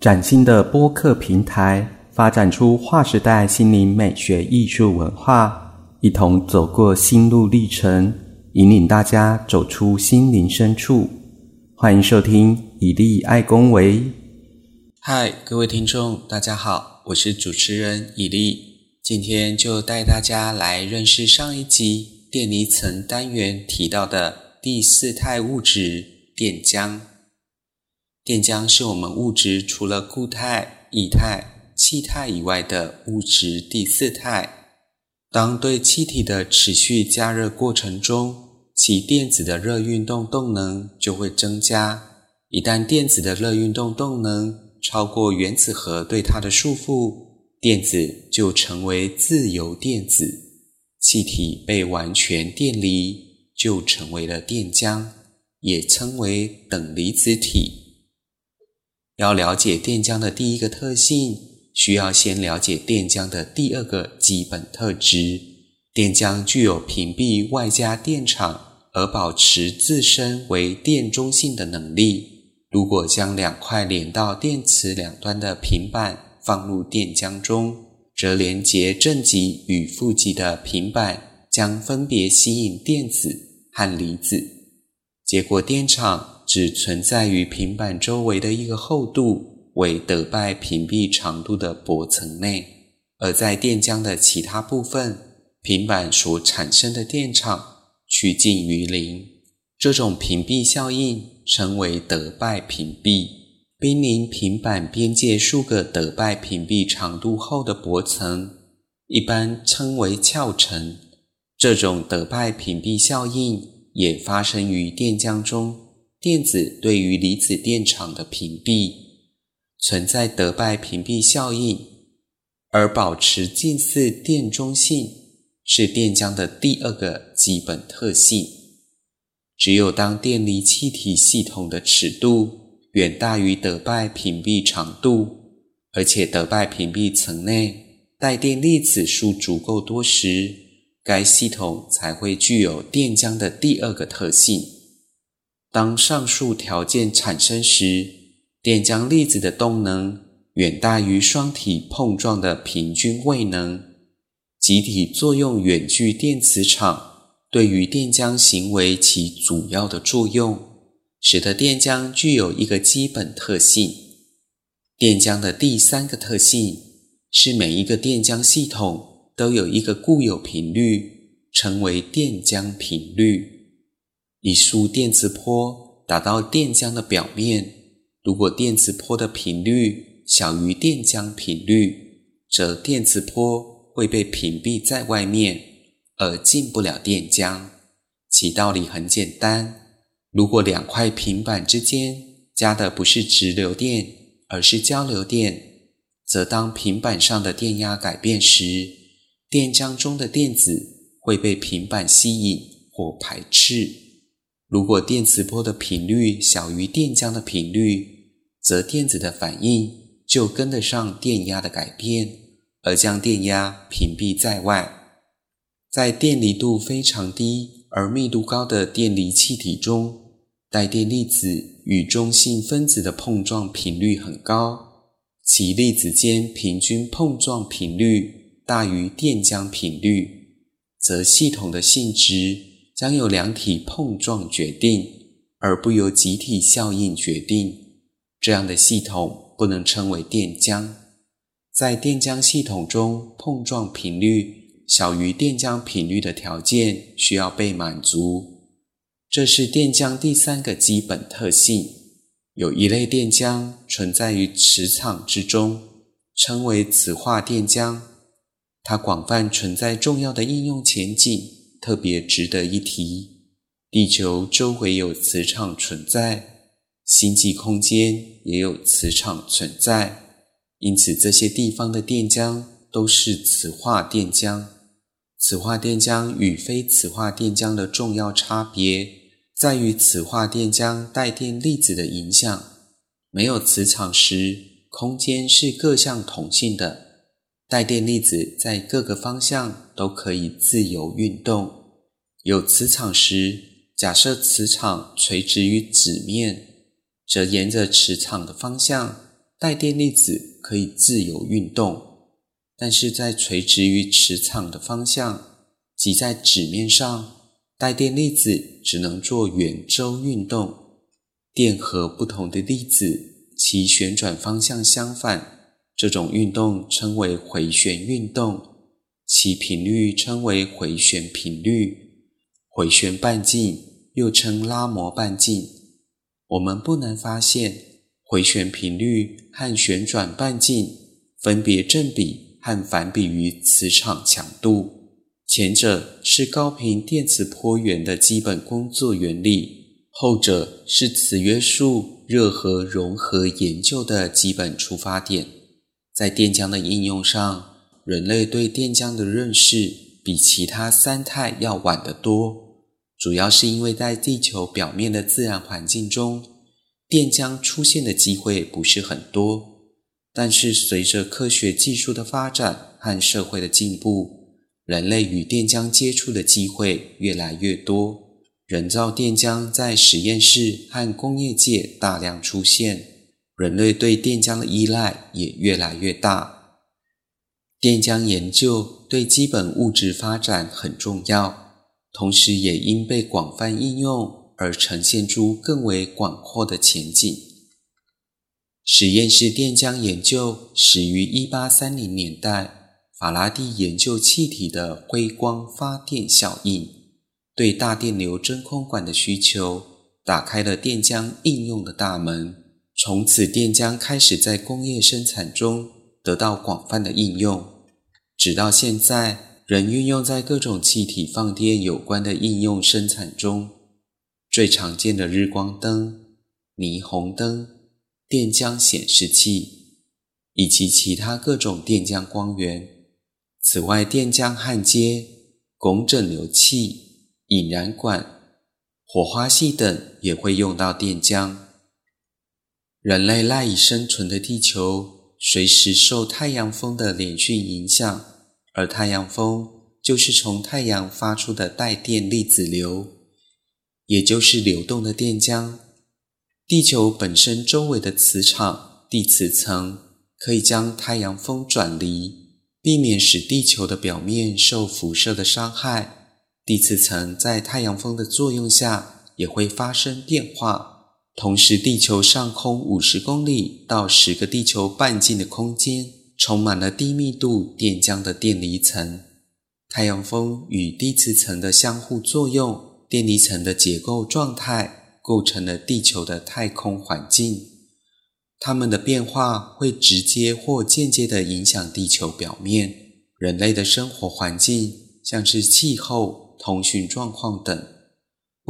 崭新的播客平台，发展出划时代心灵美学艺术文化，一同走过心路历程，引领大家走出心灵深处。欢迎收听以利爱公维。嗨，各位听众，大家好，我是主持人以利，今天就带大家来认识上一集电离层单元提到的第四态物质电浆。电浆是我们物质除了固态、液态、气态以外的物质第四态。当对气体的持续加热过程中，其电子的热运动动能就会增加。一旦电子的热运动动能超过原子核对它的束缚，电子就成为自由电子，气体被完全电离，就成为了电浆，也称为等离子体。要了解电浆的第一个特性，需要先了解电浆的第二个基本特质。电浆具有屏蔽外加电场而保持自身为电中性的能力。如果将两块连到电池两端的平板放入电浆中，则连接正极与负极的平板将分别吸引电子和离子，结果电场。只存在于平板周围的一个厚度为德拜屏蔽长度的薄层内，而在电浆的其他部分，平板所产生的电场趋近于零。这种屏蔽效应称为德拜屏蔽。濒临平板边界数个德拜屏蔽长度后的薄层，一般称为鞘层。这种德拜屏蔽效应也发生于电浆中。电子对于离子电场的屏蔽，存在德拜屏蔽效应，而保持近似电中性是电浆的第二个基本特性。只有当电离气体系统的尺度远大于德拜屏蔽长度，而且德拜屏蔽层内带电粒子数足够多时，该系统才会具有电浆的第二个特性。当上述条件产生时，电浆粒子的动能远大于双体碰撞的平均位能，集体作用远距电磁场对于电浆行为起主要的作用，使得电浆具有一个基本特性。电浆的第三个特性是每一个电浆系统都有一个固有频率，称为电浆频率。一束电磁波打到电浆的表面，如果电磁波的频率小于电浆频率，则电磁波会被屏蔽在外面，而进不了电浆。其道理很简单：如果两块平板之间加的不是直流电，而是交流电，则当平板上的电压改变时，电浆中的电子会被平板吸引或排斥。如果电磁波的频率小于电浆的频率，则电子的反应就跟得上电压的改变，而将电压屏蔽在外。在电离度非常低而密度高的电离气体中，带电粒子与中性分子的碰撞频率很高，其粒子间平均碰撞频率大于电浆频率，则系统的性质。将由两体碰撞决定，而不由集体效应决定。这样的系统不能称为电浆。在电浆系统中，碰撞频率小于电浆频率的条件需要被满足。这是电浆第三个基本特性。有一类电浆存在于磁场之中，称为磁化电浆。它广泛存在重要的应用前景。特别值得一提，地球周围有磁场存在，星际空间也有磁场存在，因此这些地方的电浆都是磁化电浆。磁化电浆与非磁化电浆的重要差别在于磁化电浆带电粒子的影响。没有磁场时，空间是各项同性的。带电粒子在各个方向都可以自由运动。有磁场时，假设磁场垂直于纸面，则沿着磁场的方向，带电粒子可以自由运动，但是在垂直于磁场的方向，即在纸面上，带电粒子只能做圆周运动。电荷不同的粒子，其旋转方向相反，这种运动称为回旋运动，其频率称为回旋频率，回旋半径又称拉摩半径。我们不难发现。回旋频率和旋转半径分别正比和反比于磁场强度，前者是高频电磁波源的基本工作原理，后者是磁约束热核融合研究的基本出发点。在电浆的应用上，人类对电浆的认识比其他三态要晚得多，主要是因为在地球表面的自然环境中。电浆出现的机会不是很多，但是随着科学技术的发展和社会的进步，人类与电浆接触的机会越来越多。人造电浆在实验室和工业界大量出现，人类对电浆的依赖也越来越大。电浆研究对基本物质发展很重要，同时也因被广泛应用。而呈现出更为广阔的前景。实验室电浆研究始于一八三零年代，法拉第研究气体的辉光发电效应，对大电流真空管的需求打开了电浆应用的大门。从此，电浆开始在工业生产中得到广泛的应用，直到现在，仍运用在各种气体放电有关的应用生产中。最常见的日光灯、霓虹灯、电浆显示器，以及其他各种电浆光源。此外，电浆焊接、汞整流器、引燃管、火花系等也会用到电浆。人类赖以生存的地球，随时受太阳风的连续影响，而太阳风就是从太阳发出的带电粒子流。也就是流动的电浆，地球本身周围的磁场地磁层可以将太阳风转离，避免使地球的表面受辐射的伤害。地磁层在太阳风的作用下也会发生变化。同时，地球上空五十公里到十个地球半径的空间充满了低密度电浆的电离层。太阳风与地磁层的相互作用。电离层的结构状态构成了地球的太空环境，它们的变化会直接或间接地影响地球表面人类的生活环境，像是气候、通讯状况等。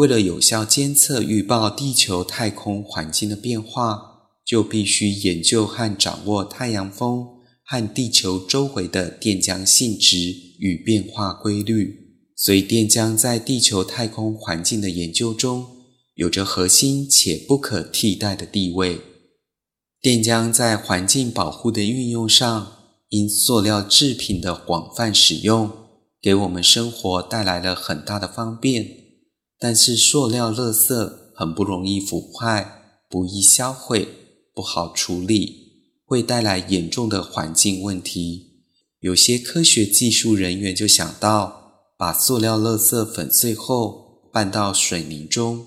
为了有效监测预报地球太空环境的变化，就必须研究和掌握太阳风和地球周围的电浆性质与变化规律。所以，电浆在地球太空环境的研究中有着核心且不可替代的地位。电浆在环境保护的运用上，因塑料制品的广泛使用，给我们生活带来了很大的方便。但是，塑料垃圾很不容易腐坏，不易销毁，不好处理，会带来严重的环境问题。有些科学技术人员就想到，把塑料垃圾粉碎后拌到水泥中，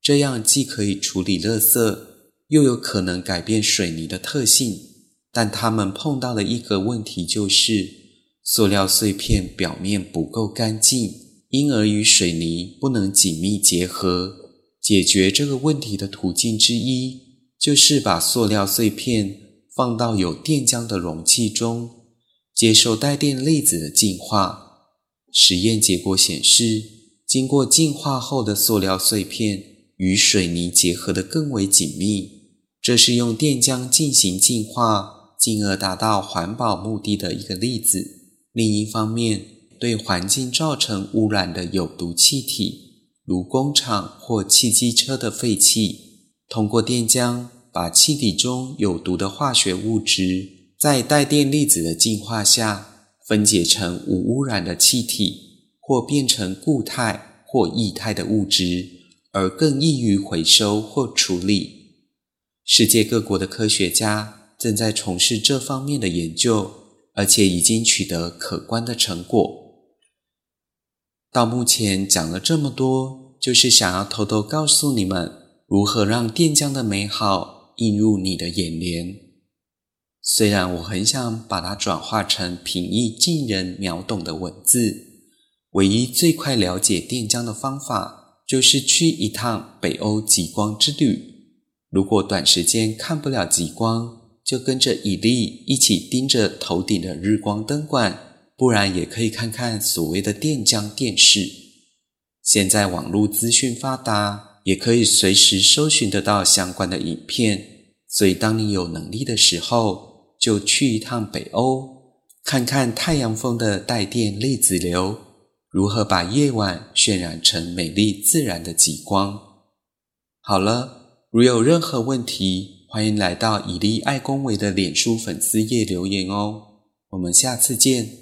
这样既可以处理垃圾，又有可能改变水泥的特性。但他们碰到的一个问题就是，塑料碎片表面不够干净，因而与水泥不能紧密结合。解决这个问题的途径之一，就是把塑料碎片放到有电浆的容器中，接受带电粒子的净化。实验结果显示，经过净化后的塑料碎片与水泥结合得更为紧密。这是用电浆进行净化，进而达到环保目的的一个例子。另一方面，对环境造成污染的有毒气体，如工厂或汽机车的废气，通过电浆把气体中有毒的化学物质，在带电粒子的净化下，分解成无污染的气体，或变成固态或液态的物质，而更易于回收或处理。世界各国的科学家正在从事这方面的研究，而且已经取得可观的成果。到目前讲了这么多，就是想要偷偷告诉你们，如何让电浆的美好映入你的眼帘。虽然我很想把它转化成平易近人、秒懂的文字，唯一最快了解电浆的方法，就是去一趟北欧极光之旅。如果短时间看不了极光，就跟着以利一起盯着头顶的日光灯管，不然也可以看看所谓的电浆电视。现在网络资讯发达，也可以随时搜寻得到相关的影片。所以，当你有能力的时候，就去一趟北欧，看看太阳风的带电粒子流如何把夜晚渲染成美丽自然的极光。好了，如有任何问题，欢迎来到以利爱公维的脸书粉丝页留言哦，我们下次见。